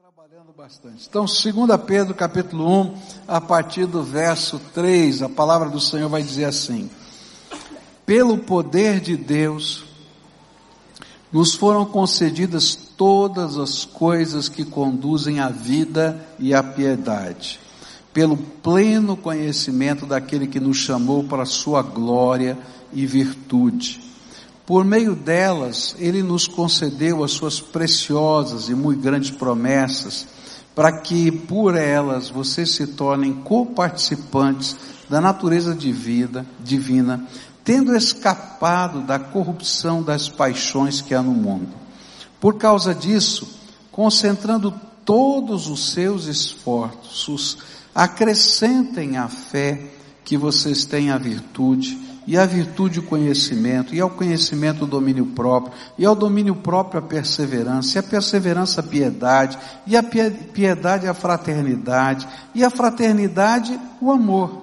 trabalhando bastante. Então, 2 Pedro capítulo 1, a partir do verso 3, a palavra do Senhor vai dizer assim: Pelo poder de Deus, nos foram concedidas todas as coisas que conduzem à vida e à piedade, pelo pleno conhecimento daquele que nos chamou para a sua glória e virtude por meio delas, Ele nos concedeu as suas preciosas e muito grandes promessas, para que por elas vocês se tornem coparticipantes da natureza de vida, divina, tendo escapado da corrupção das paixões que há no mundo. Por causa disso, concentrando todos os seus esforços, acrescentem a fé que vocês têm a virtude, e a virtude o conhecimento, e ao conhecimento o domínio próprio, e ao domínio próprio a perseverança, e a perseverança a piedade, e a piedade a fraternidade, e a fraternidade o amor.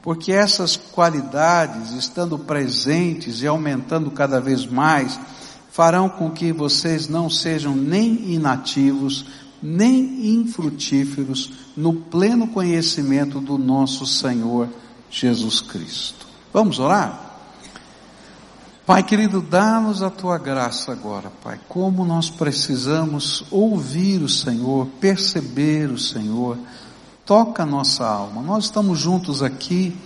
Porque essas qualidades, estando presentes e aumentando cada vez mais, farão com que vocês não sejam nem inativos, nem infrutíferos no pleno conhecimento do nosso Senhor Jesus Cristo. Vamos orar? Pai querido, dá-nos a tua graça agora, Pai. Como nós precisamos ouvir o Senhor, perceber o Senhor. Toca a nossa alma. Nós estamos juntos aqui,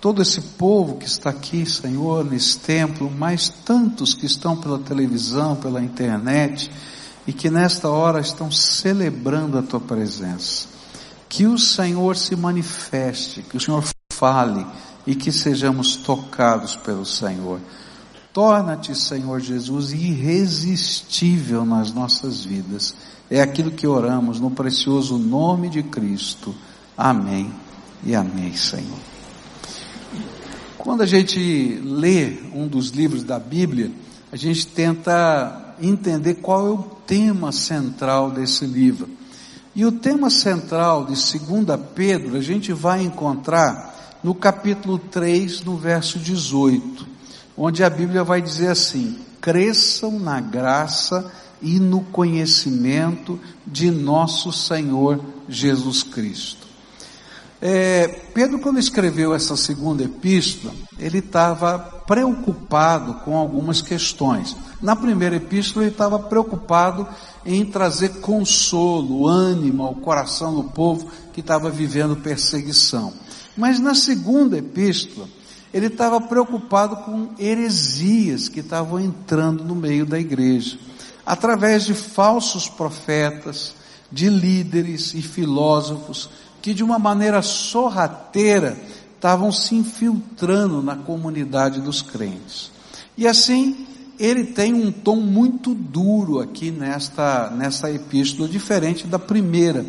todo esse povo que está aqui, Senhor, nesse templo, mais tantos que estão pela televisão, pela internet e que nesta hora estão celebrando a tua presença. Que o Senhor se manifeste, que o Senhor fale e que sejamos tocados pelo Senhor. Torna-te, Senhor Jesus, irresistível nas nossas vidas. É aquilo que oramos no precioso nome de Cristo. Amém e amém, Senhor. Quando a gente lê um dos livros da Bíblia, a gente tenta entender qual é o tema central desse livro. E o tema central de 2 Pedro, a gente vai encontrar no capítulo 3, no verso 18, onde a Bíblia vai dizer assim: cresçam na graça e no conhecimento de nosso Senhor Jesus Cristo. É, Pedro, quando escreveu essa segunda epístola, ele estava preocupado com algumas questões. Na primeira epístola, ele estava preocupado em trazer consolo, ânimo ao coração do povo que estava vivendo perseguição. Mas na segunda epístola, ele estava preocupado com heresias que estavam entrando no meio da igreja, através de falsos profetas, de líderes e filósofos que de uma maneira sorrateira estavam se infiltrando na comunidade dos crentes. E assim, ele tem um tom muito duro aqui nesta, nesta epístola, diferente da primeira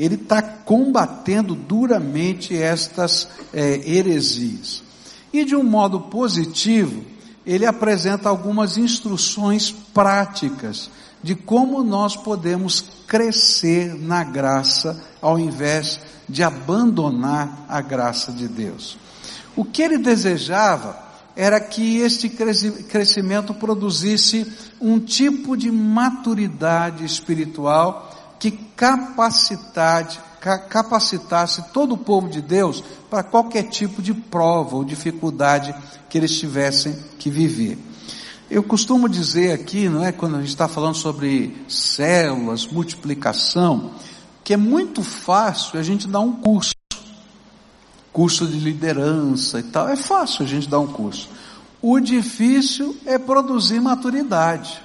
ele está combatendo duramente estas é, heresias. E de um modo positivo, ele apresenta algumas instruções práticas de como nós podemos crescer na graça ao invés de abandonar a graça de Deus. O que ele desejava era que este crescimento produzisse um tipo de maturidade espiritual que capacitasse, capacitasse todo o povo de Deus para qualquer tipo de prova ou dificuldade que eles tivessem que viver. Eu costumo dizer aqui, não é, quando a gente está falando sobre células, multiplicação, que é muito fácil a gente dar um curso, curso de liderança e tal, é fácil a gente dar um curso. O difícil é produzir maturidade,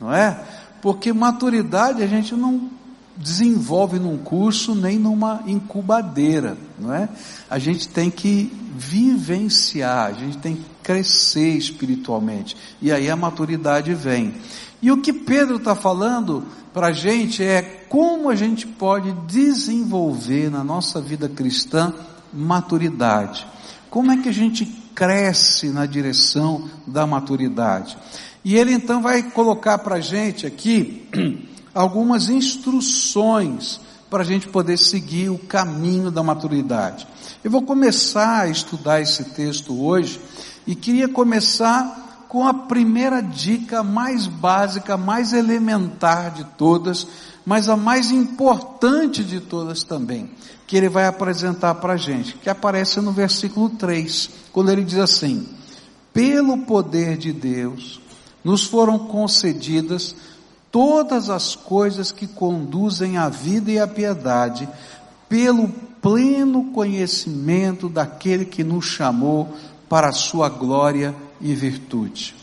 não é? Porque maturidade a gente não desenvolve num curso nem numa incubadeira, não é? A gente tem que vivenciar, a gente tem que crescer espiritualmente. E aí a maturidade vem. E o que Pedro está falando para a gente é como a gente pode desenvolver na nossa vida cristã maturidade. Como é que a gente cresce na direção da maturidade? E ele então vai colocar para a gente aqui algumas instruções para a gente poder seguir o caminho da maturidade. Eu vou começar a estudar esse texto hoje e queria começar com a primeira dica mais básica, mais elementar de todas, mas a mais importante de todas também, que ele vai apresentar para a gente, que aparece no versículo 3, quando ele diz assim: Pelo poder de Deus, nos foram concedidas todas as coisas que conduzem à vida e à piedade, pelo pleno conhecimento daquele que nos chamou para a sua glória e virtude.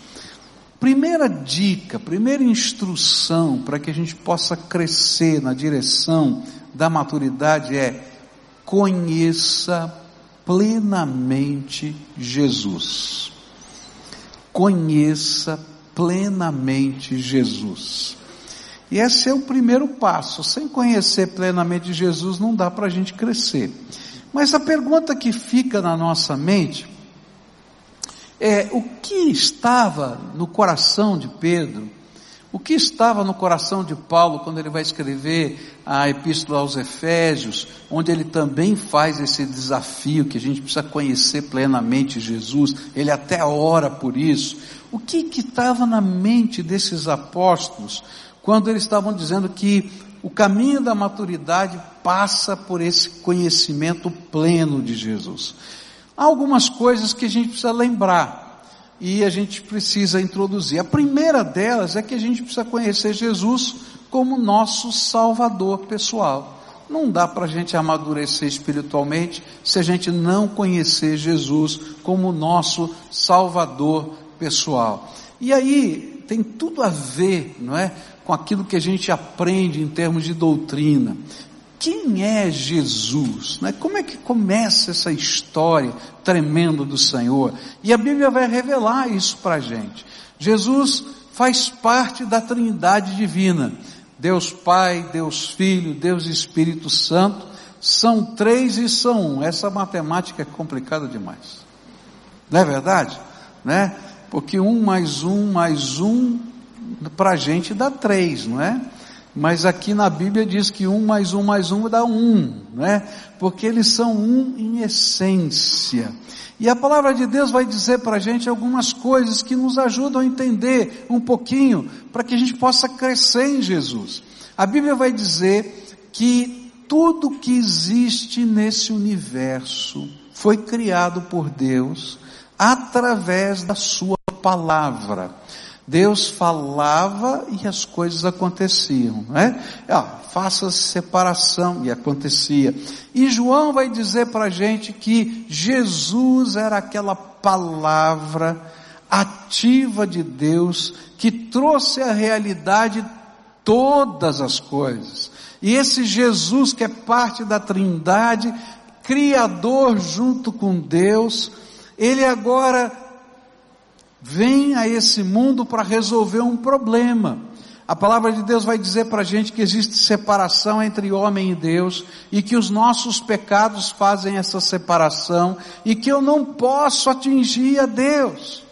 Primeira dica, primeira instrução para que a gente possa crescer na direção da maturidade é conheça plenamente Jesus. Conheça plenamente Jesus. E esse é o primeiro passo. Sem conhecer plenamente Jesus, não dá para a gente crescer. Mas a pergunta que fica na nossa mente é: o que estava no coração de Pedro? O que estava no coração de Paulo quando ele vai escrever a epístola aos Efésios, onde ele também faz esse desafio que a gente precisa conhecer plenamente Jesus, ele até ora por isso. O que estava na mente desses apóstolos quando eles estavam dizendo que o caminho da maturidade passa por esse conhecimento pleno de Jesus? Há algumas coisas que a gente precisa lembrar e a gente precisa introduzir. A primeira delas é que a gente precisa conhecer Jesus como nosso Salvador pessoal. Não dá para a gente amadurecer espiritualmente se a gente não conhecer Jesus como nosso Salvador pessoal. E aí tem tudo a ver, não é, com aquilo que a gente aprende em termos de doutrina. Quem é Jesus? Né? Como é que começa essa história tremenda do Senhor? E a Bíblia vai revelar isso para a gente. Jesus faz parte da Trindade Divina. Deus Pai, Deus Filho, Deus Espírito Santo, são três e são um. Essa matemática é complicada demais. Não é verdade? Né? Porque um mais um mais um, para a gente dá três, não é? Mas aqui na Bíblia diz que um mais um mais um dá um, né? Porque eles são um em essência. E a palavra de Deus vai dizer para a gente algumas coisas que nos ajudam a entender um pouquinho, para que a gente possa crescer em Jesus. A Bíblia vai dizer que tudo que existe nesse universo foi criado por Deus através da Sua palavra. Deus falava e as coisas aconteciam, né? Ah, faça separação e acontecia. E João vai dizer para a gente que Jesus era aquela palavra ativa de Deus que trouxe à realidade todas as coisas. E esse Jesus que é parte da Trindade, criador junto com Deus, ele agora vem a esse mundo para resolver um problema. A palavra de Deus vai dizer para a gente que existe separação entre homem e Deus e que os nossos pecados fazem essa separação e que eu não posso atingir a Deus.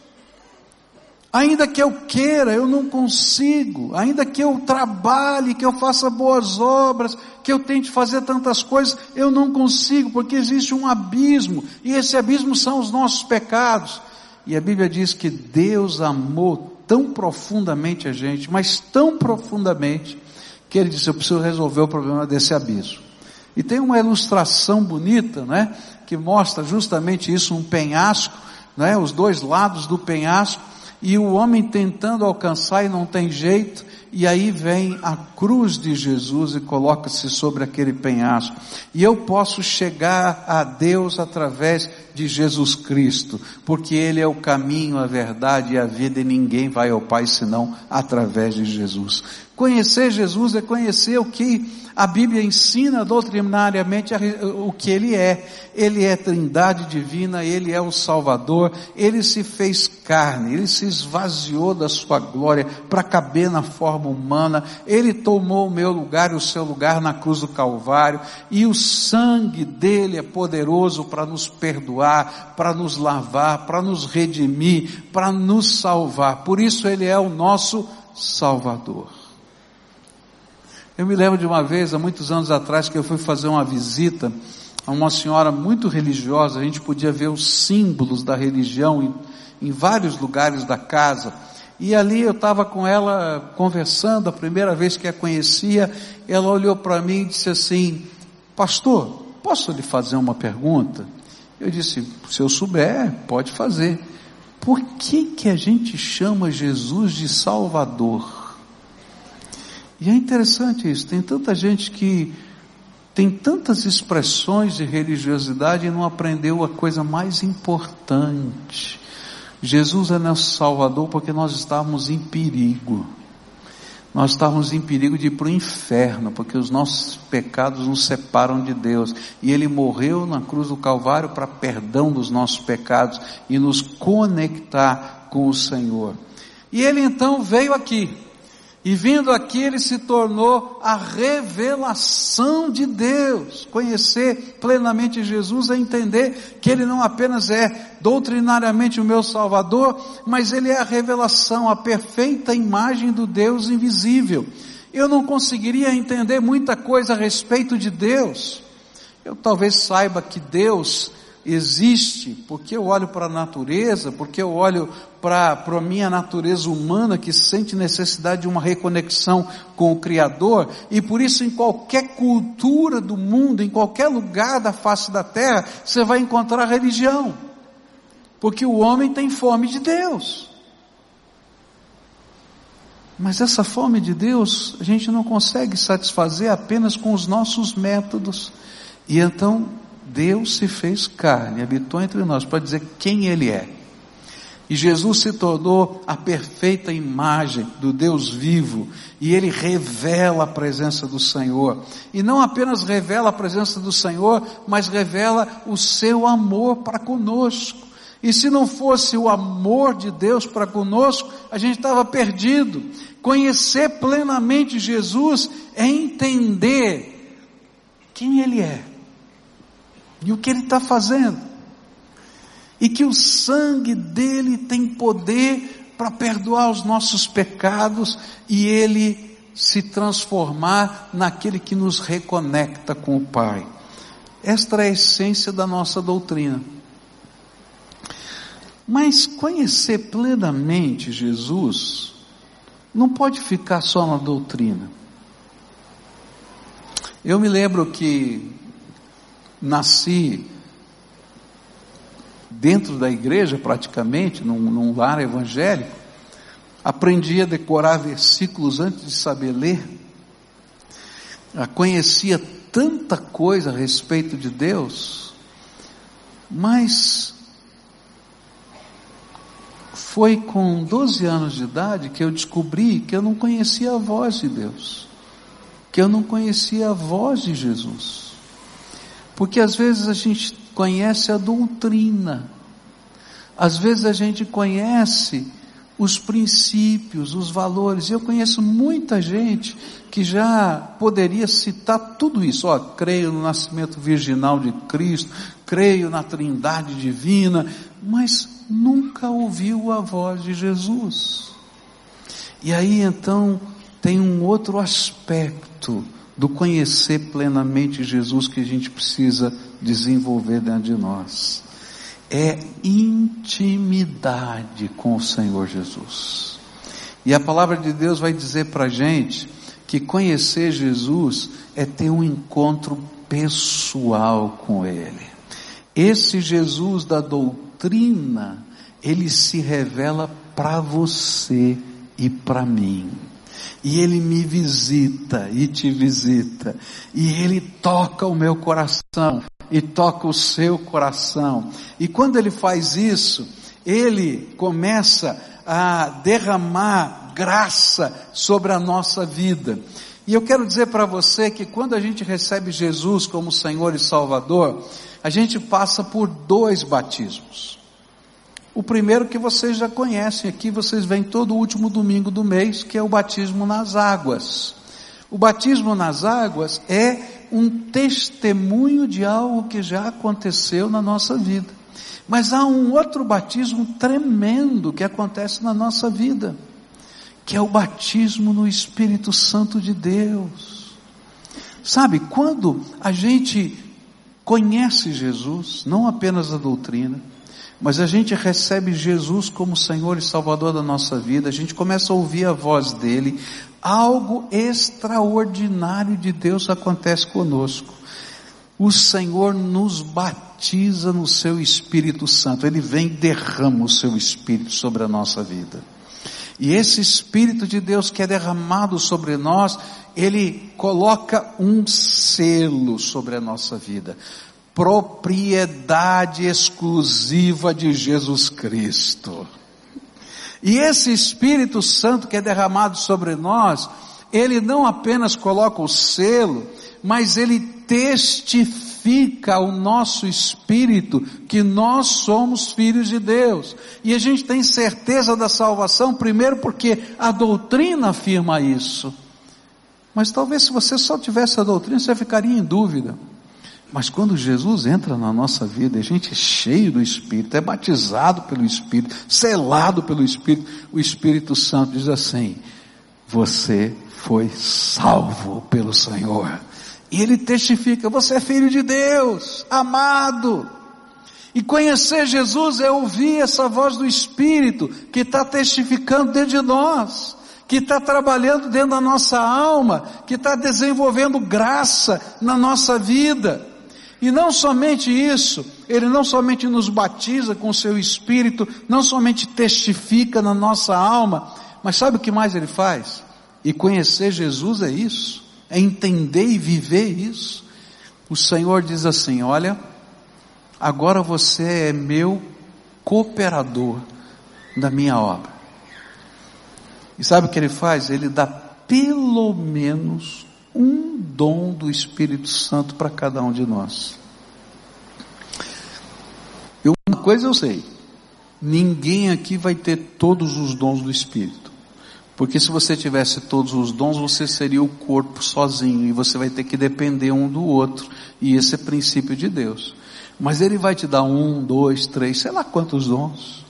Ainda que eu queira, eu não consigo. Ainda que eu trabalhe, que eu faça boas obras, que eu tente fazer tantas coisas, eu não consigo, porque existe um abismo, e esse abismo são os nossos pecados. E a Bíblia diz que Deus amou tão profundamente a gente, mas tão profundamente, que ele disse: Eu preciso resolver o problema desse abismo. E tem uma ilustração bonita, né? Que mostra justamente isso, um penhasco, né? Os dois lados do penhasco, e o homem tentando alcançar e não tem jeito, e aí vem a cruz de Jesus e coloca-se sobre aquele penhasco. E eu posso chegar a Deus através de Jesus Cristo, porque Ele é o caminho, a verdade e a vida, e ninguém vai ao Pai senão através de Jesus. Conhecer Jesus é conhecer o que a Bíblia ensina doutrinariamente o que Ele é. Ele é trindade divina, Ele é o Salvador, Ele se fez carne, Ele se esvaziou da sua glória para caber na forma humana, Ele tomou o meu lugar e o seu lugar na cruz do Calvário, e o sangue dele é poderoso para nos perdoar, para nos lavar, para nos redimir, para nos salvar. Por isso Ele é o nosso Salvador. Eu me lembro de uma vez, há muitos anos atrás, que eu fui fazer uma visita uma senhora muito religiosa, a gente podia ver os símbolos da religião em, em vários lugares da casa. E ali eu estava com ela conversando, a primeira vez que a conhecia, ela olhou para mim e disse assim: Pastor, posso lhe fazer uma pergunta? Eu disse: Se eu souber, pode fazer. Por que que a gente chama Jesus de Salvador? E é interessante isso, tem tanta gente que tem tantas expressões de religiosidade e não aprendeu a coisa mais importante. Jesus é nosso Salvador porque nós estávamos em perigo. Nós estávamos em perigo de ir para o inferno, porque os nossos pecados nos separam de Deus. E Ele morreu na cruz do Calvário para perdão dos nossos pecados e nos conectar com o Senhor. E Ele então veio aqui, e vindo aqui, ele se tornou a revelação de Deus. Conhecer plenamente Jesus é entender que ele não apenas é doutrinariamente o meu Salvador, mas ele é a revelação, a perfeita imagem do Deus invisível. Eu não conseguiria entender muita coisa a respeito de Deus. Eu talvez saiba que Deus existe, porque eu olho para a natureza, porque eu olho para, a minha natureza humana que sente necessidade de uma reconexão com o Criador, e por isso em qualquer cultura do mundo, em qualquer lugar da face da terra, você vai encontrar religião, porque o homem tem fome de Deus. Mas essa fome de Deus a gente não consegue satisfazer apenas com os nossos métodos. E então Deus se fez carne, habitou entre nós para dizer quem Ele é. E Jesus se tornou a perfeita imagem do Deus vivo, e ele revela a presença do Senhor. E não apenas revela a presença do Senhor, mas revela o seu amor para conosco. E se não fosse o amor de Deus para conosco, a gente estava perdido. Conhecer plenamente Jesus é entender quem Ele é e o que ele está fazendo. E que o sangue dele tem poder para perdoar os nossos pecados e ele se transformar naquele que nos reconecta com o Pai. Esta é a essência da nossa doutrina. Mas conhecer plenamente Jesus não pode ficar só na doutrina. Eu me lembro que nasci dentro da igreja, praticamente, num, num lar evangélico, aprendi a decorar versículos antes de saber ler, conhecia tanta coisa a respeito de Deus, mas foi com 12 anos de idade que eu descobri que eu não conhecia a voz de Deus, que eu não conhecia a voz de Jesus. Porque às vezes a gente conhece a doutrina, às vezes a gente conhece os princípios, os valores. Eu conheço muita gente que já poderia citar tudo isso. Ó, creio no nascimento virginal de Cristo, creio na Trindade divina, mas nunca ouviu a voz de Jesus. E aí então tem um outro aspecto do conhecer plenamente Jesus que a gente precisa desenvolver dentro de nós. É intimidade com o Senhor Jesus. E a palavra de Deus vai dizer para a gente que conhecer Jesus é ter um encontro pessoal com Ele. Esse Jesus da doutrina, ele se revela para você e para mim. E Ele me visita e te visita. E Ele toca o meu coração e toca o seu coração. E quando Ele faz isso, Ele começa a derramar graça sobre a nossa vida. E eu quero dizer para você que quando a gente recebe Jesus como Senhor e Salvador, a gente passa por dois batismos. O primeiro que vocês já conhecem aqui, vocês vêm todo último domingo do mês, que é o batismo nas águas. O batismo nas águas é um testemunho de algo que já aconteceu na nossa vida. Mas há um outro batismo tremendo que acontece na nossa vida, que é o batismo no Espírito Santo de Deus. Sabe, quando a gente conhece Jesus, não apenas a doutrina, mas a gente recebe Jesus como Senhor e Salvador da nossa vida, a gente começa a ouvir a voz dele, algo extraordinário de Deus acontece conosco. O Senhor nos batiza no seu Espírito Santo, ele vem e derrama o seu Espírito sobre a nossa vida. E esse Espírito de Deus que é derramado sobre nós, ele coloca um selo sobre a nossa vida. Propriedade exclusiva de Jesus Cristo. E esse Espírito Santo que é derramado sobre nós, ele não apenas coloca o selo, mas ele testifica ao nosso espírito que nós somos filhos de Deus. E a gente tem certeza da salvação, primeiro porque a doutrina afirma isso. Mas talvez se você só tivesse a doutrina, você ficaria em dúvida. Mas quando Jesus entra na nossa vida, a gente é cheio do Espírito, é batizado pelo Espírito, selado pelo Espírito, o Espírito Santo diz assim: Você foi salvo pelo Senhor. E ele testifica: Você é filho de Deus, amado. E conhecer Jesus é ouvir essa voz do Espírito que está testificando dentro de nós, que está trabalhando dentro da nossa alma, que está desenvolvendo graça na nossa vida. E não somente isso, Ele não somente nos batiza com o Seu Espírito, não somente testifica na nossa alma, mas sabe o que mais Ele faz? E conhecer Jesus é isso é entender e viver isso. O Senhor diz assim: Olha, agora você é meu cooperador da minha obra. E sabe o que ele faz? Ele dá pelo menos um dom do Espírito Santo para cada um de nós. E uma coisa eu sei: ninguém aqui vai ter todos os dons do Espírito. Porque se você tivesse todos os dons, você seria o corpo sozinho e você vai ter que depender um do outro. E esse é princípio de Deus. Mas Ele vai te dar um, dois, três, sei lá quantos dons.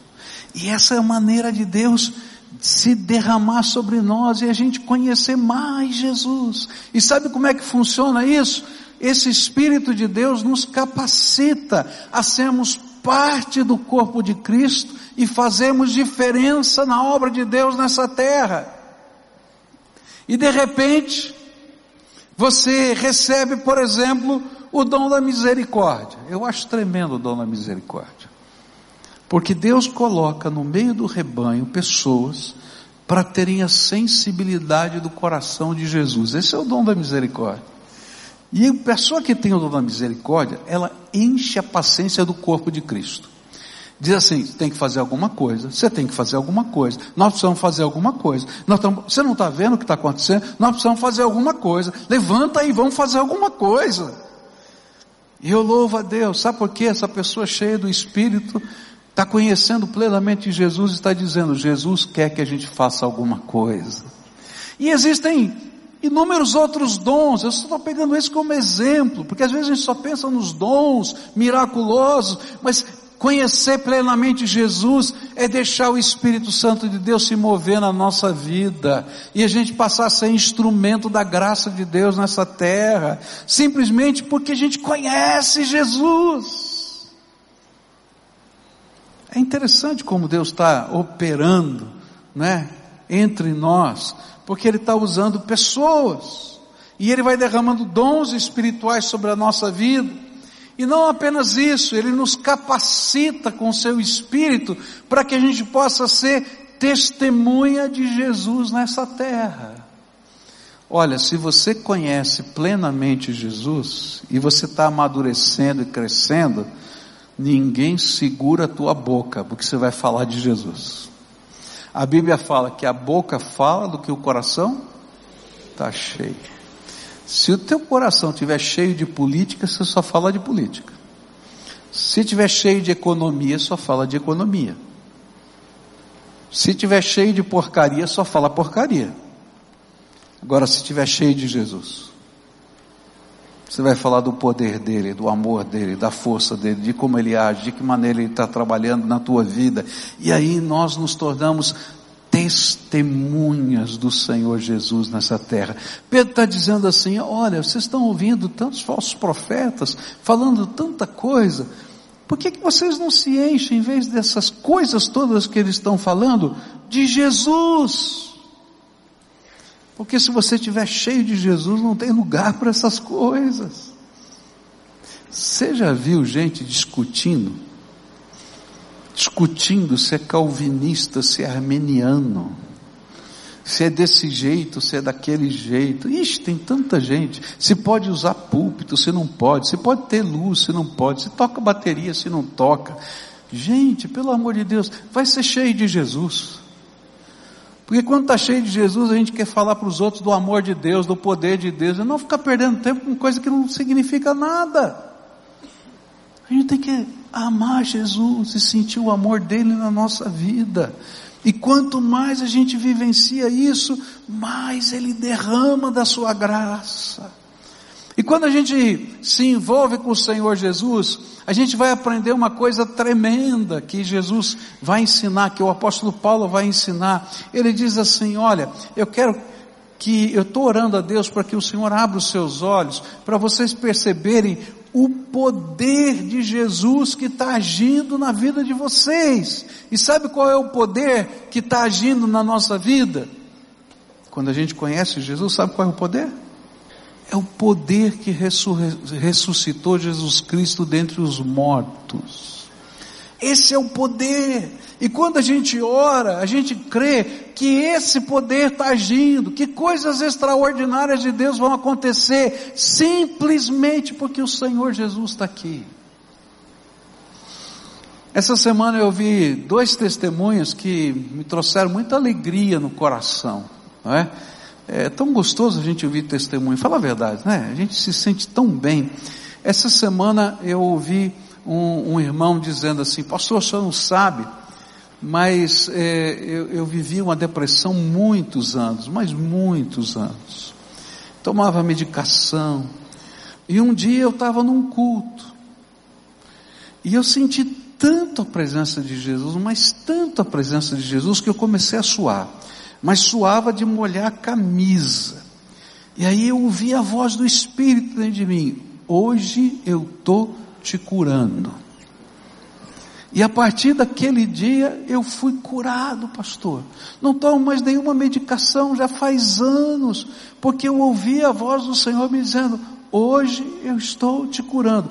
E essa é a maneira de Deus se derramar sobre nós e a gente conhecer mais Jesus. E sabe como é que funciona isso? Esse Espírito de Deus nos capacita a sermos parte do corpo de Cristo e fazemos diferença na obra de Deus nessa terra. E de repente, você recebe, por exemplo, o dom da misericórdia. Eu acho tremendo o dom da misericórdia. Porque Deus coloca no meio do rebanho pessoas para terem a sensibilidade do coração de Jesus. Esse é o dom da misericórdia. E a pessoa que tem o dom da misericórdia, ela enche a paciência do corpo de Cristo. Diz assim, tem que fazer alguma coisa, você tem que fazer alguma coisa, nós precisamos fazer alguma coisa, nós você não está vendo o que está acontecendo? Nós precisamos fazer alguma coisa, levanta aí, vamos fazer alguma coisa. E eu louvo a Deus, sabe por quê? Essa pessoa cheia do Espírito está conhecendo plenamente Jesus e está dizendo, Jesus quer que a gente faça alguma coisa. E existem inúmeros outros dons, eu estou pegando esse como exemplo, porque às vezes a gente só pensa nos dons miraculosos, mas conhecer plenamente Jesus é deixar o Espírito Santo de Deus se mover na nossa vida e a gente passar a ser instrumento da graça de Deus nessa terra, simplesmente porque a gente conhece Jesus. É interessante como Deus está operando, né, entre nós porque Ele está usando pessoas, e Ele vai derramando dons espirituais sobre a nossa vida. E não apenas isso, Ele nos capacita com o Seu Espírito para que a gente possa ser testemunha de Jesus nessa terra. Olha, se você conhece plenamente Jesus e você está amadurecendo e crescendo, ninguém segura a tua boca, porque você vai falar de Jesus. A Bíblia fala que a boca fala do que o coração está cheio. Se o teu coração estiver cheio de política, você só fala de política. Se estiver cheio de economia, só fala de economia. Se estiver cheio de porcaria, só fala porcaria. Agora, se estiver cheio de Jesus, você vai falar do poder dele, do amor dele, da força dele, de como ele age, de que maneira ele está trabalhando na tua vida. E aí nós nos tornamos testemunhas do Senhor Jesus nessa terra. Pedro está dizendo assim: olha, vocês estão ouvindo tantos falsos profetas, falando tanta coisa, por que, que vocês não se enchem, em vez dessas coisas todas que eles estão falando, de Jesus? Porque se você estiver cheio de Jesus, não tem lugar para essas coisas. Você já viu gente discutindo? Discutindo se é calvinista, se é armeniano, se é desse jeito, se é daquele jeito. Ixi, tem tanta gente. Se pode usar púlpito, se não pode. Se pode ter luz, se não pode. Se toca bateria, se não toca. Gente, pelo amor de Deus, vai ser cheio de Jesus. Porque quando está cheio de Jesus, a gente quer falar para os outros do amor de Deus, do poder de Deus, e não ficar perdendo tempo com coisa que não significa nada. A gente tem que amar Jesus e sentir o amor dele na nossa vida. E quanto mais a gente vivencia isso, mais ele derrama da sua graça. E quando a gente se envolve com o Senhor Jesus, a gente vai aprender uma coisa tremenda que Jesus vai ensinar, que o apóstolo Paulo vai ensinar. Ele diz assim: Olha, eu quero que eu estou orando a Deus para que o Senhor abra os seus olhos, para vocês perceberem o poder de Jesus que está agindo na vida de vocês. E sabe qual é o poder que está agindo na nossa vida? Quando a gente conhece Jesus, sabe qual é o poder? É o poder que ressuscitou Jesus Cristo dentre os mortos. Esse é o poder. E quando a gente ora, a gente crê que esse poder está agindo, que coisas extraordinárias de Deus vão acontecer, simplesmente porque o Senhor Jesus está aqui. Essa semana eu vi dois testemunhos que me trouxeram muita alegria no coração, não é? É tão gostoso a gente ouvir testemunho, fala a verdade, né? A gente se sente tão bem. Essa semana eu ouvi um, um irmão dizendo assim, pastor, o senhor não sabe, mas é, eu, eu vivi uma depressão muitos anos, mas muitos anos. Tomava medicação. E um dia eu estava num culto. E eu senti tanto a presença de Jesus, mas tanto a presença de Jesus, que eu comecei a suar. Mas suava de molhar a camisa. E aí eu ouvi a voz do Espírito dentro de mim. Hoje eu estou te curando. E a partir daquele dia eu fui curado, pastor. Não tomo mais nenhuma medicação, já faz anos, porque eu ouvi a voz do Senhor me dizendo: hoje eu estou te curando.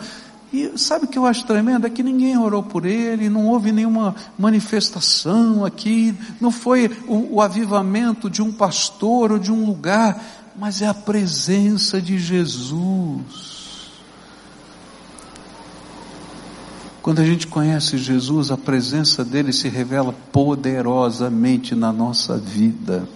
E sabe o que eu acho tremendo? É que ninguém orou por ele, não houve nenhuma manifestação aqui, não foi o, o avivamento de um pastor ou de um lugar, mas é a presença de Jesus. Quando a gente conhece Jesus, a presença dele se revela poderosamente na nossa vida.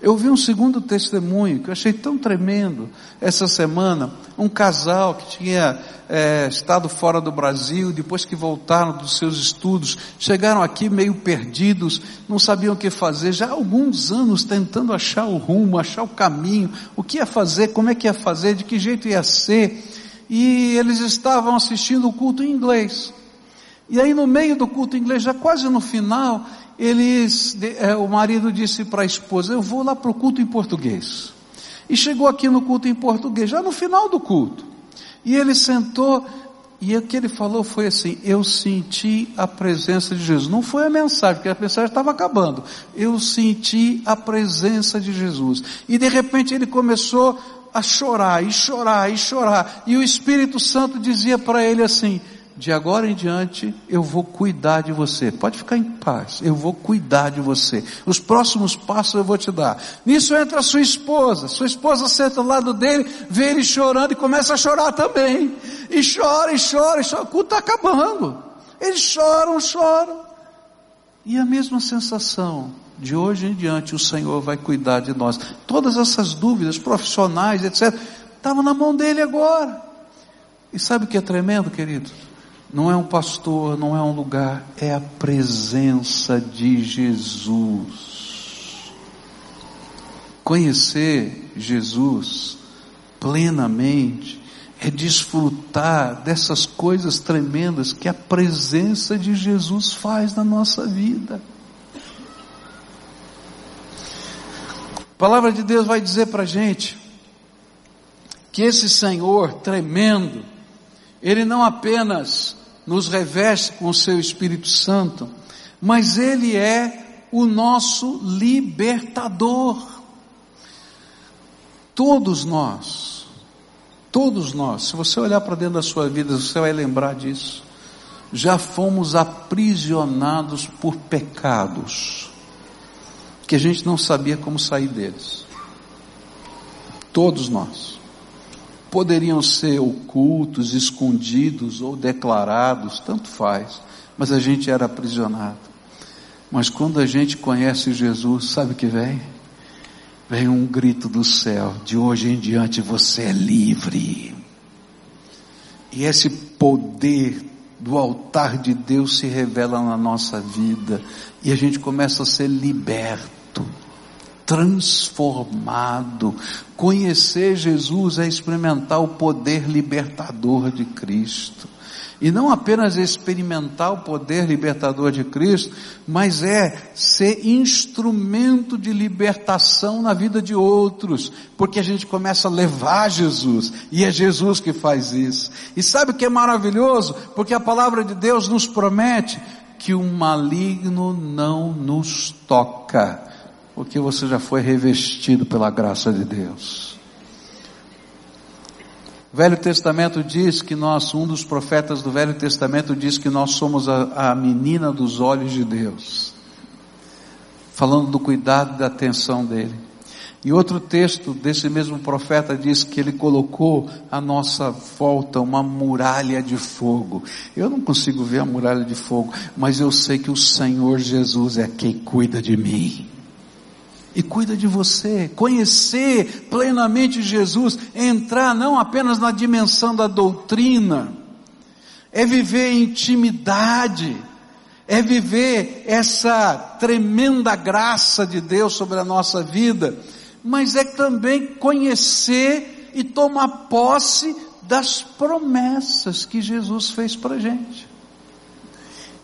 Eu vi um segundo testemunho que eu achei tão tremendo essa semana. Um casal que tinha é, estado fora do Brasil, depois que voltaram dos seus estudos, chegaram aqui meio perdidos, não sabiam o que fazer, já há alguns anos tentando achar o rumo, achar o caminho, o que ia fazer, como é que ia fazer, de que jeito ia ser e eles estavam assistindo o culto em inglês. E aí no meio do culto inglês, já quase no final, eles, é, o marido disse para a esposa, eu vou lá para o culto em português. E chegou aqui no culto em português, já no final do culto. E ele sentou, e o que ele falou foi assim, eu senti a presença de Jesus. Não foi a mensagem, porque a mensagem estava acabando. Eu senti a presença de Jesus. E de repente ele começou a chorar e chorar e chorar. E o Espírito Santo dizia para ele assim: de agora em diante eu vou cuidar de você. Pode ficar em paz, eu vou cuidar de você. Os próximos passos eu vou te dar. Nisso entra a sua esposa. Sua esposa senta ao lado dele, vê ele chorando e começa a chorar também. E chora, e chora, e chora. O culto está acabando. Eles choram, choram. E a mesma sensação de hoje em diante o Senhor vai cuidar de nós. Todas essas dúvidas profissionais, etc., estavam na mão dele agora. E sabe o que é tremendo, querido? não é um pastor, não é um lugar, é a presença de Jesus. Conhecer Jesus plenamente é desfrutar dessas coisas tremendas que a presença de Jesus faz na nossa vida. A palavra de Deus vai dizer para a gente que esse Senhor tremendo, ele não apenas nos reveste com o Seu Espírito Santo, mas Ele é o nosso libertador. Todos nós, todos nós, se você olhar para dentro da sua vida, você vai lembrar disso. Já fomos aprisionados por pecados que a gente não sabia como sair deles. Todos nós. Poderiam ser ocultos, escondidos ou declarados, tanto faz, mas a gente era aprisionado. Mas quando a gente conhece Jesus, sabe o que vem? Vem um grito do céu: de hoje em diante você é livre. E esse poder do altar de Deus se revela na nossa vida e a gente começa a ser liberto transformado. Conhecer Jesus é experimentar o poder libertador de Cristo. E não apenas experimentar o poder libertador de Cristo, mas é ser instrumento de libertação na vida de outros, porque a gente começa a levar Jesus, e é Jesus que faz isso. E sabe o que é maravilhoso? Porque a palavra de Deus nos promete que o maligno não nos toca, porque você já foi revestido pela graça de Deus. O Velho Testamento diz que nós, um dos profetas do Velho Testamento diz que nós somos a, a menina dos olhos de Deus, falando do cuidado e da atenção dele. E outro texto desse mesmo profeta diz que ele colocou à nossa volta uma muralha de fogo. Eu não consigo ver a muralha de fogo, mas eu sei que o Senhor Jesus é quem cuida de mim. E cuida de você, conhecer plenamente Jesus, entrar não apenas na dimensão da doutrina, é viver intimidade, é viver essa tremenda graça de Deus sobre a nossa vida. Mas é também conhecer e tomar posse das promessas que Jesus fez para a gente.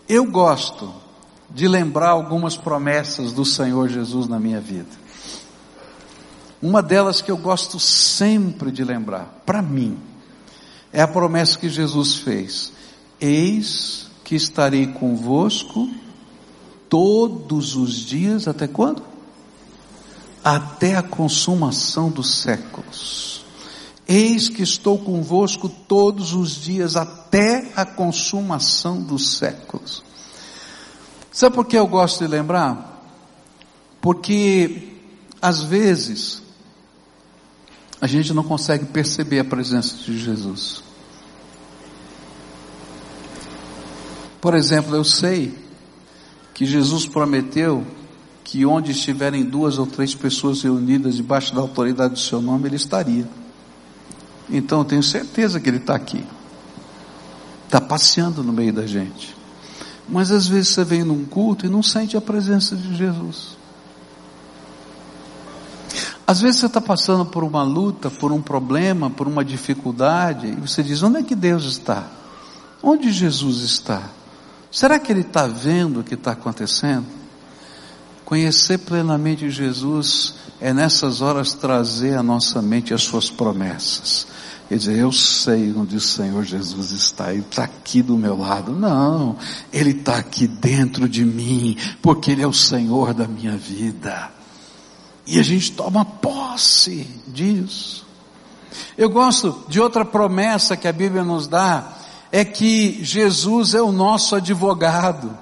Eu gosto de lembrar algumas promessas do Senhor Jesus na minha vida. Uma delas que eu gosto sempre de lembrar, para mim, é a promessa que Jesus fez: Eis que estarei convosco todos os dias, até quando? até a consumação dos séculos. Eis que estou convosco todos os dias até a consumação dos séculos. Sabe por que eu gosto de lembrar? Porque às vezes a gente não consegue perceber a presença de Jesus. Por exemplo, eu sei que Jesus prometeu que onde estiverem duas ou três pessoas reunidas debaixo da autoridade do seu nome, ele estaria. Então eu tenho certeza que ele está aqui. Está passeando no meio da gente. Mas às vezes você vem num culto e não sente a presença de Jesus. Às vezes você está passando por uma luta, por um problema, por uma dificuldade, e você diz: onde é que Deus está? Onde Jesus está? Será que Ele está vendo o que está acontecendo? Conhecer plenamente Jesus é nessas horas trazer à nossa mente as suas promessas. Quer dizer, eu sei onde o Senhor Jesus está, Ele está aqui do meu lado. Não, Ele está aqui dentro de mim, porque Ele é o Senhor da minha vida. E a gente toma posse disso. Eu gosto de outra promessa que a Bíblia nos dá, é que Jesus é o nosso advogado.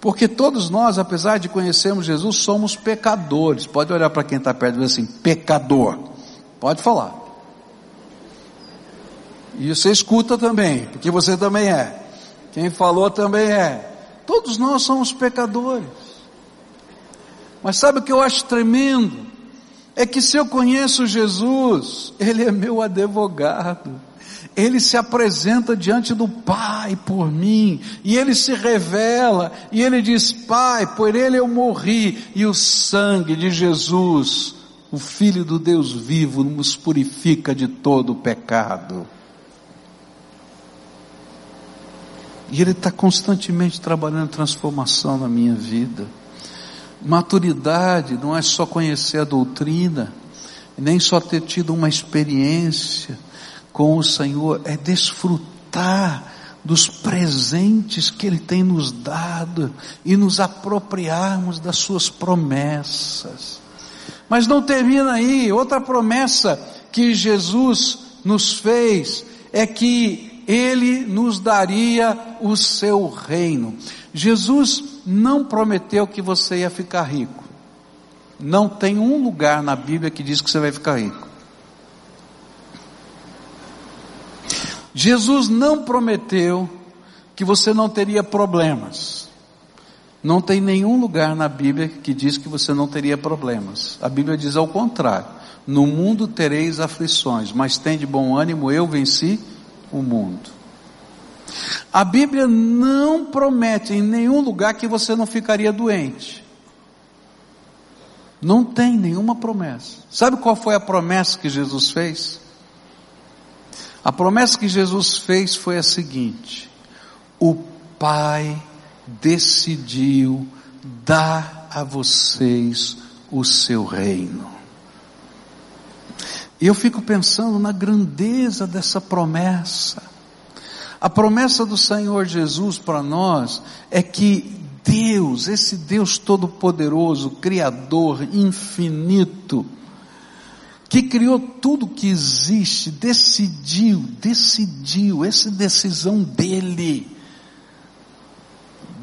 Porque todos nós, apesar de conhecermos Jesus, somos pecadores. Pode olhar para quem está perto e dizer assim, pecador. Pode falar. E você escuta também, porque você também é. Quem falou também é. Todos nós somos pecadores. Mas sabe o que eu acho tremendo? É que se eu conheço Jesus, Ele é meu advogado ele se apresenta diante do Pai por mim, e ele se revela, e ele diz: Pai, por ele eu morri, e o sangue de Jesus, o Filho do Deus vivo, nos purifica de todo o pecado. E ele está constantemente trabalhando transformação na minha vida. Maturidade não é só conhecer a doutrina, nem só ter tido uma experiência com o Senhor, é desfrutar dos presentes que Ele tem nos dado e nos apropriarmos das Suas promessas. Mas não termina aí, outra promessa que Jesus nos fez é que Ele nos daria o seu reino. Jesus não prometeu que você ia ficar rico. Não tem um lugar na Bíblia que diz que você vai ficar rico. Jesus não prometeu que você não teria problemas. Não tem nenhum lugar na Bíblia que diz que você não teria problemas. A Bíblia diz ao contrário: no mundo tereis aflições, mas tem de bom ânimo, eu venci o mundo. A Bíblia não promete em nenhum lugar que você não ficaria doente. Não tem nenhuma promessa. Sabe qual foi a promessa que Jesus fez? A promessa que Jesus fez foi a seguinte: o Pai decidiu dar a vocês o seu reino. E eu fico pensando na grandeza dessa promessa. A promessa do Senhor Jesus para nós é que Deus, esse Deus todo-poderoso, Criador, infinito, que criou tudo que existe, decidiu, decidiu, essa decisão dele,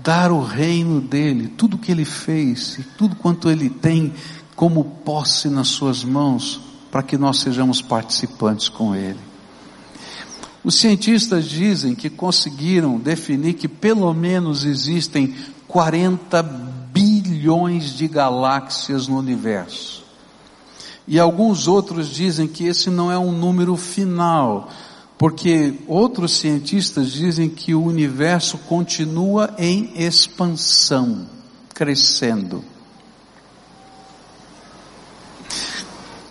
dar o reino dele, tudo que ele fez e tudo quanto ele tem como posse nas suas mãos, para que nós sejamos participantes com ele. Os cientistas dizem que conseguiram definir que pelo menos existem 40 bilhões de galáxias no universo. E alguns outros dizem que esse não é um número final, porque outros cientistas dizem que o universo continua em expansão, crescendo.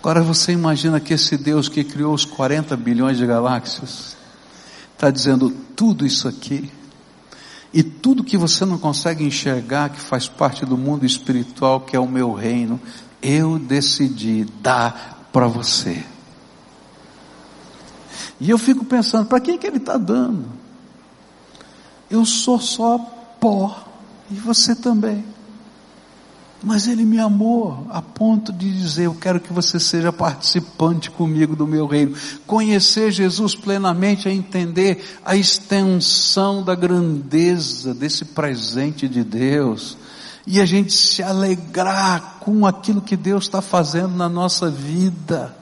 Agora você imagina que esse Deus que criou os 40 bilhões de galáxias, está dizendo tudo isso aqui, e tudo que você não consegue enxergar, que faz parte do mundo espiritual, que é o meu reino, eu decidi dar para você. E eu fico pensando, para quem que ele está dando? Eu sou só pó, e você também. Mas ele me amou a ponto de dizer: Eu quero que você seja participante comigo do meu reino. Conhecer Jesus plenamente é entender a extensão da grandeza desse presente de Deus. E a gente se alegrar com aquilo que Deus está fazendo na nossa vida.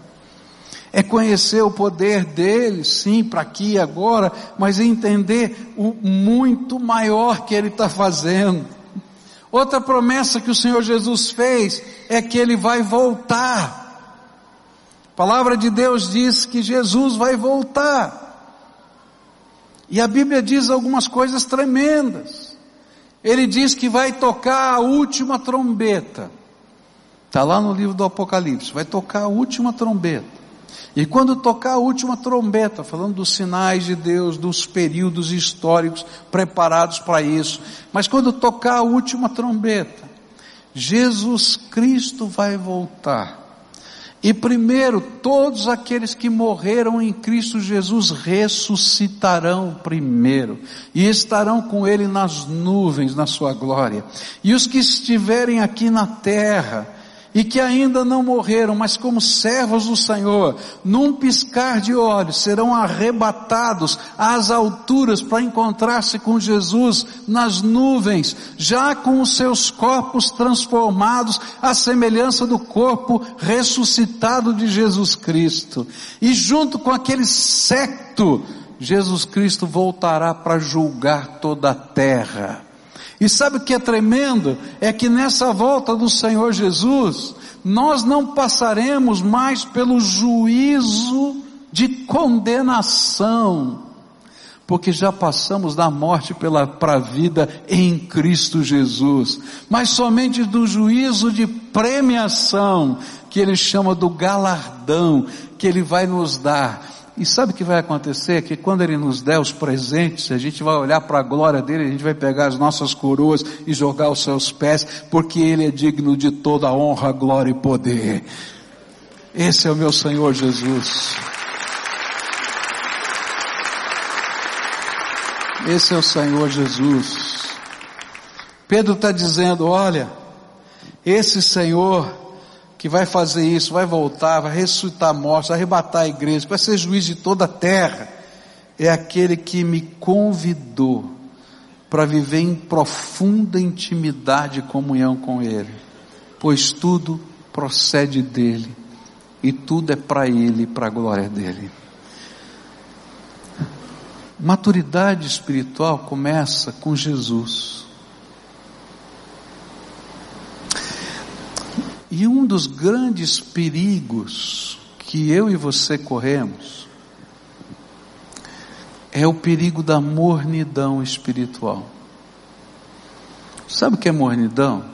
É conhecer o poder dele, sim, para aqui e agora, mas entender o muito maior que ele está fazendo Outra promessa que o Senhor Jesus fez é que ele vai voltar. A palavra de Deus diz que Jesus vai voltar. E a Bíblia diz algumas coisas tremendas. Ele diz que vai tocar a última trombeta. Está lá no livro do Apocalipse. Vai tocar a última trombeta. E quando tocar a última trombeta, falando dos sinais de Deus, dos períodos históricos preparados para isso, mas quando tocar a última trombeta, Jesus Cristo vai voltar. E primeiro, todos aqueles que morreram em Cristo Jesus ressuscitarão primeiro e estarão com Ele nas nuvens, na sua glória. E os que estiverem aqui na terra, e que ainda não morreram, mas como servos do Senhor, num piscar de olhos, serão arrebatados às alturas para encontrar-se com Jesus nas nuvens, já com os seus corpos transformados à semelhança do corpo ressuscitado de Jesus Cristo. E junto com aquele secto, Jesus Cristo voltará para julgar toda a terra. E sabe o que é tremendo? É que nessa volta do Senhor Jesus, nós não passaremos mais pelo juízo de condenação, porque já passamos da morte para a vida em Cristo Jesus, mas somente do juízo de premiação, que ele chama do galardão, que ele vai nos dar E sabe o que vai acontecer? Que quando Ele nos der os presentes, a gente vai olhar para a glória dele, a gente vai pegar as nossas coroas e jogar aos seus pés, porque Ele é digno de toda honra, glória e poder. Esse é o meu Senhor Jesus. Esse é o Senhor Jesus. Pedro está dizendo: olha, esse Senhor que vai fazer isso, vai voltar, vai ressuscitar mortos, arrebatar a igreja, vai ser juiz de toda a terra, é aquele que me convidou para viver em profunda intimidade e comunhão com Ele, pois tudo procede dEle e tudo é para Ele e para a glória dEle. Maturidade espiritual começa com Jesus. E um dos grandes perigos que eu e você corremos é o perigo da mornidão espiritual. Sabe o que é mornidão?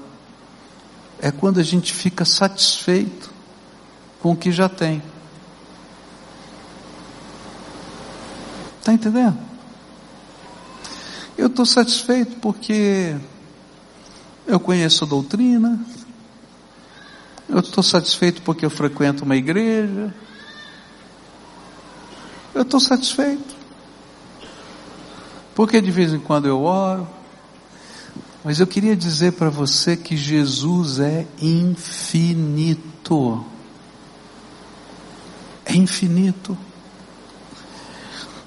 É quando a gente fica satisfeito com o que já tem. Está entendendo? Eu estou satisfeito porque eu conheço a doutrina, eu estou satisfeito porque eu frequento uma igreja. Eu estou satisfeito. Porque de vez em quando eu oro. Mas eu queria dizer para você que Jesus é infinito. É infinito.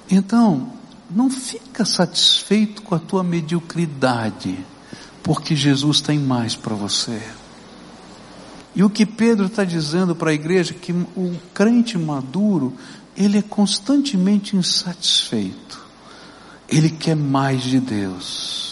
Então, não fica satisfeito com a tua mediocridade, porque Jesus tem mais para você. E o que Pedro está dizendo para a igreja, que o crente maduro, ele é constantemente insatisfeito. Ele quer mais de Deus.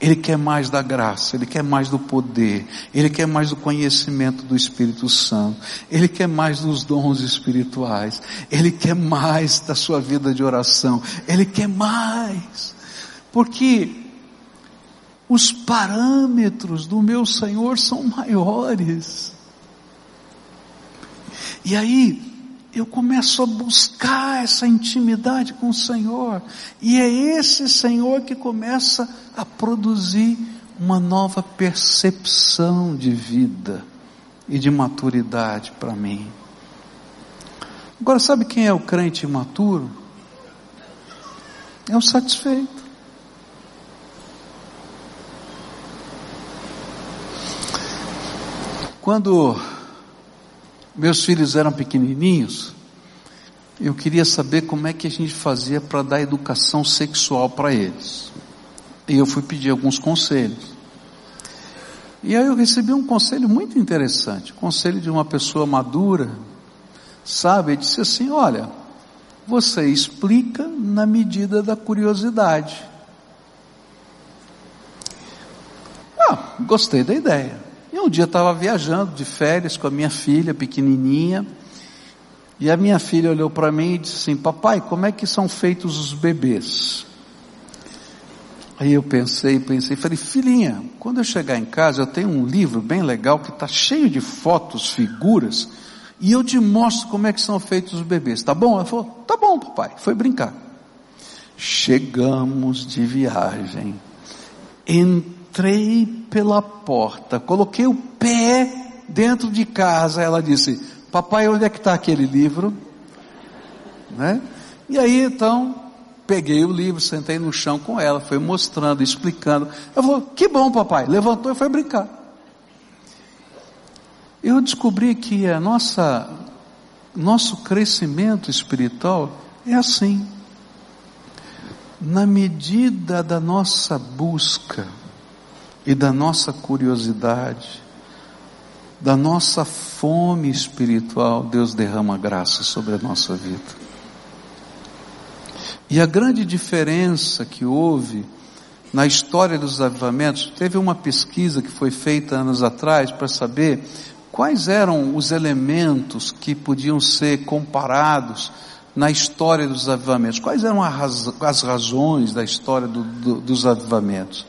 Ele quer mais da graça, ele quer mais do poder, ele quer mais do conhecimento do Espírito Santo, ele quer mais dos dons espirituais, ele quer mais da sua vida de oração, ele quer mais. Porque os parâmetros do meu Senhor são maiores. E aí, eu começo a buscar essa intimidade com o Senhor, e é esse Senhor que começa a produzir uma nova percepção de vida e de maturidade para mim. Agora, sabe quem é o crente imaturo? É o satisfeito. Quando meus filhos eram pequenininhos, eu queria saber como é que a gente fazia para dar educação sexual para eles. E eu fui pedir alguns conselhos. E aí eu recebi um conselho muito interessante, conselho de uma pessoa madura, sabe? Ele disse assim: olha, você explica na medida da curiosidade. Ah, gostei da ideia. E um dia eu estava viajando de férias com a minha filha pequenininha, e a minha filha olhou para mim e disse assim: Papai, como é que são feitos os bebês? Aí eu pensei, pensei, falei, filhinha, quando eu chegar em casa, eu tenho um livro bem legal que está cheio de fotos, figuras, e eu te mostro como é que são feitos os bebês, tá bom? Ela falou, tá bom, papai, foi brincar. Chegamos de viagem, entrei pela porta, coloquei o pé dentro de casa, ela disse, papai, onde é que está aquele livro? Né? E aí então, peguei o livro, sentei no chão com ela, foi mostrando, explicando. Eu falei, que bom papai, levantou e foi brincar. Eu descobri que a nossa, nosso crescimento espiritual é assim. Na medida da nossa busca, e da nossa curiosidade, da nossa fome espiritual, Deus derrama graça sobre a nossa vida. E a grande diferença que houve na história dos avivamentos, teve uma pesquisa que foi feita anos atrás para saber quais eram os elementos que podiam ser comparados na história dos avivamentos, quais eram as razões da história do, do, dos avivamentos.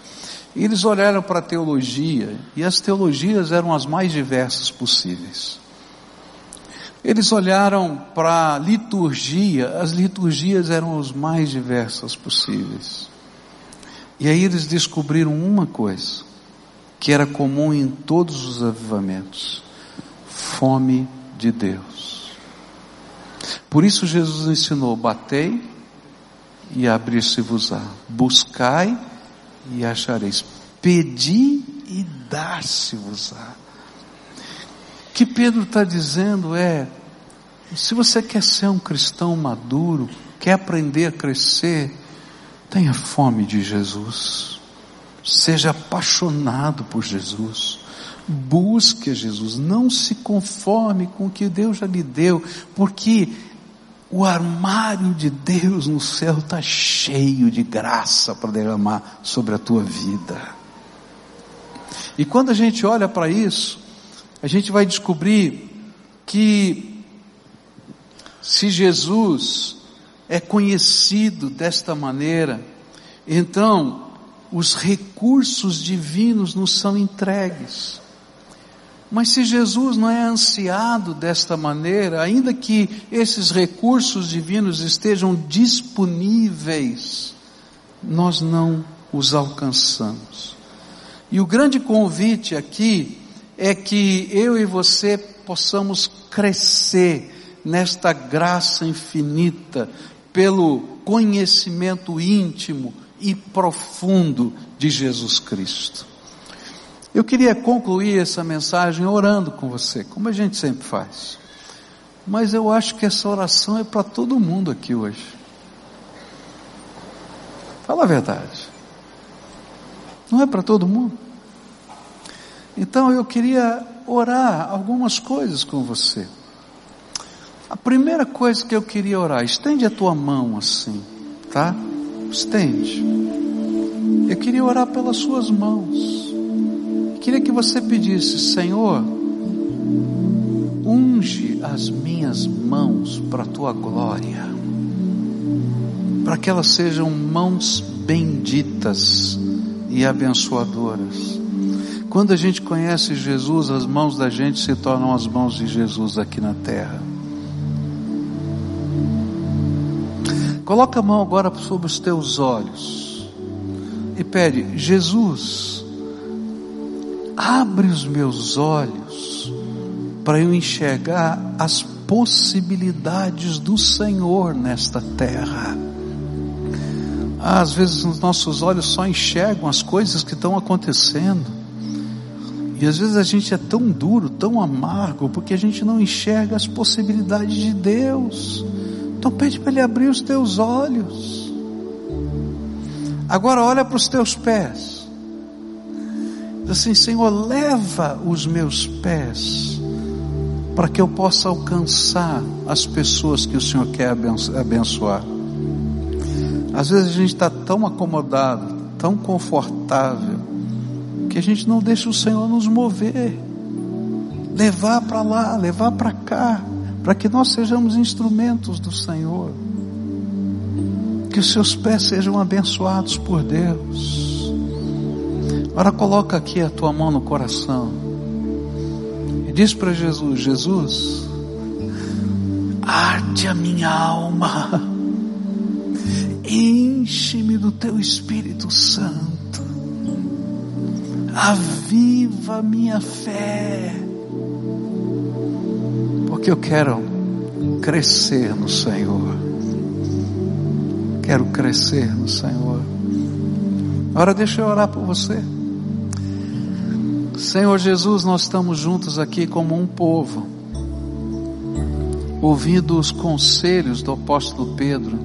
E eles olharam para a teologia, e as teologias eram as mais diversas possíveis. Eles olharam para a liturgia, as liturgias eram as mais diversas possíveis. E aí eles descobriram uma coisa, que era comum em todos os avivamentos: fome de Deus. Por isso Jesus ensinou: batei e abrir-se-vos-á, buscai e achareis, pedi e dar-se-vos-á. O que Pedro está dizendo é: se você quer ser um cristão maduro, quer aprender a crescer, tenha fome de Jesus, seja apaixonado por Jesus, busque Jesus, não se conforme com o que Deus já lhe deu, porque o armário de Deus no céu está cheio de graça para derramar sobre a tua vida. E quando a gente olha para isso, a gente vai descobrir que se Jesus é conhecido desta maneira, então os recursos divinos nos são entregues. Mas se Jesus não é ansiado desta maneira, ainda que esses recursos divinos estejam disponíveis, nós não os alcançamos. E o grande convite aqui é que eu e você possamos crescer nesta graça infinita pelo conhecimento íntimo e profundo de Jesus Cristo. Eu queria concluir essa mensagem orando com você, como a gente sempre faz. Mas eu acho que essa oração é para todo mundo aqui hoje. Fala a verdade. Não é para todo mundo? Então eu queria orar algumas coisas com você. A primeira coisa que eu queria orar, estende a tua mão assim, tá? Estende. Eu queria orar pelas suas mãos. Queria que você pedisse, Senhor, unge as minhas mãos para a tua glória, para que elas sejam mãos benditas e abençoadoras. Quando a gente conhece Jesus, as mãos da gente se tornam as mãos de Jesus aqui na terra. Coloca a mão agora sobre os teus olhos e pede: Jesus, abre os meus olhos para eu enxergar as possibilidades do Senhor nesta terra. Às vezes os nossos olhos só enxergam as coisas que estão acontecendo. E às vezes a gente é tão duro, tão amargo, porque a gente não enxerga as possibilidades de Deus. Então pede para Ele abrir os teus olhos. Agora olha para os teus pés. Assim, Senhor, leva os meus pés para que eu possa alcançar as pessoas que o Senhor quer abençoar. Às vezes a gente está tão acomodado, tão confortável, que a gente não deixa o Senhor nos mover, levar para lá, levar para cá, para que nós sejamos instrumentos do Senhor. Que os seus pés sejam abençoados por Deus. Agora coloca aqui a tua mão no coração e diz para Jesus: Jesus, arde a minha alma, enche-me do teu Espírito Santo aviva minha fé, porque eu quero crescer no Senhor. Quero crescer no Senhor. Agora deixa eu orar por você. Senhor Jesus, nós estamos juntos aqui como um povo, ouvindo os conselhos do apóstolo Pedro,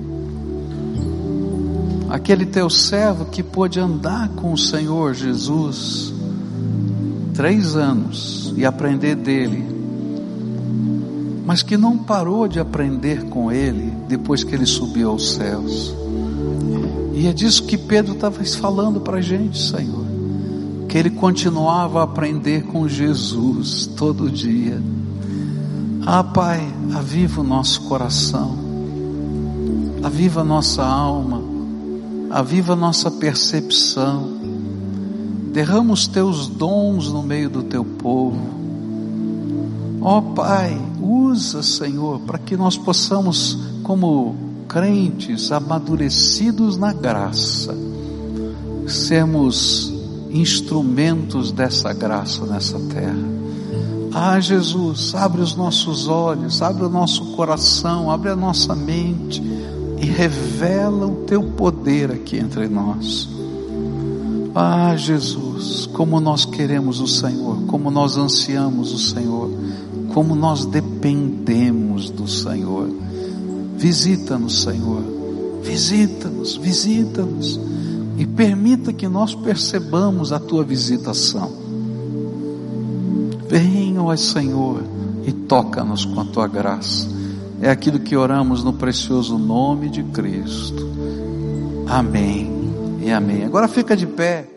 aquele teu servo que pôde andar com o Senhor Jesus três anos e aprender dele, mas que não parou de aprender com ele depois que ele subiu aos céus. E é disso que Pedro estava falando para a gente, Senhor, que ele continuava a aprender com Jesus todo dia. Ah, Pai, aviva o nosso coração, aviva a nossa alma, aviva a nossa percepção, derrama os teus dons no meio do teu povo. Ó oh, Pai, usa Senhor, para que nós possamos, como crentes amadurecidos na graça, sermos instrumentos dessa graça nessa terra. Ah, Jesus, abre os nossos olhos, abre o nosso coração, abre a nossa mente e revela o teu poder aqui entre nós. Ah, Jesus, como nós queremos o Senhor, como nós ansiamos o Senhor, como nós dependemos do Senhor. Visita-nos, Senhor, visita-nos, visita-nos e permita que nós percebamos a tua visitação. Venha, ó Senhor, e toca-nos com a tua graça. É aquilo que oramos no precioso nome de Cristo. Amém e amém. Agora fica de pé.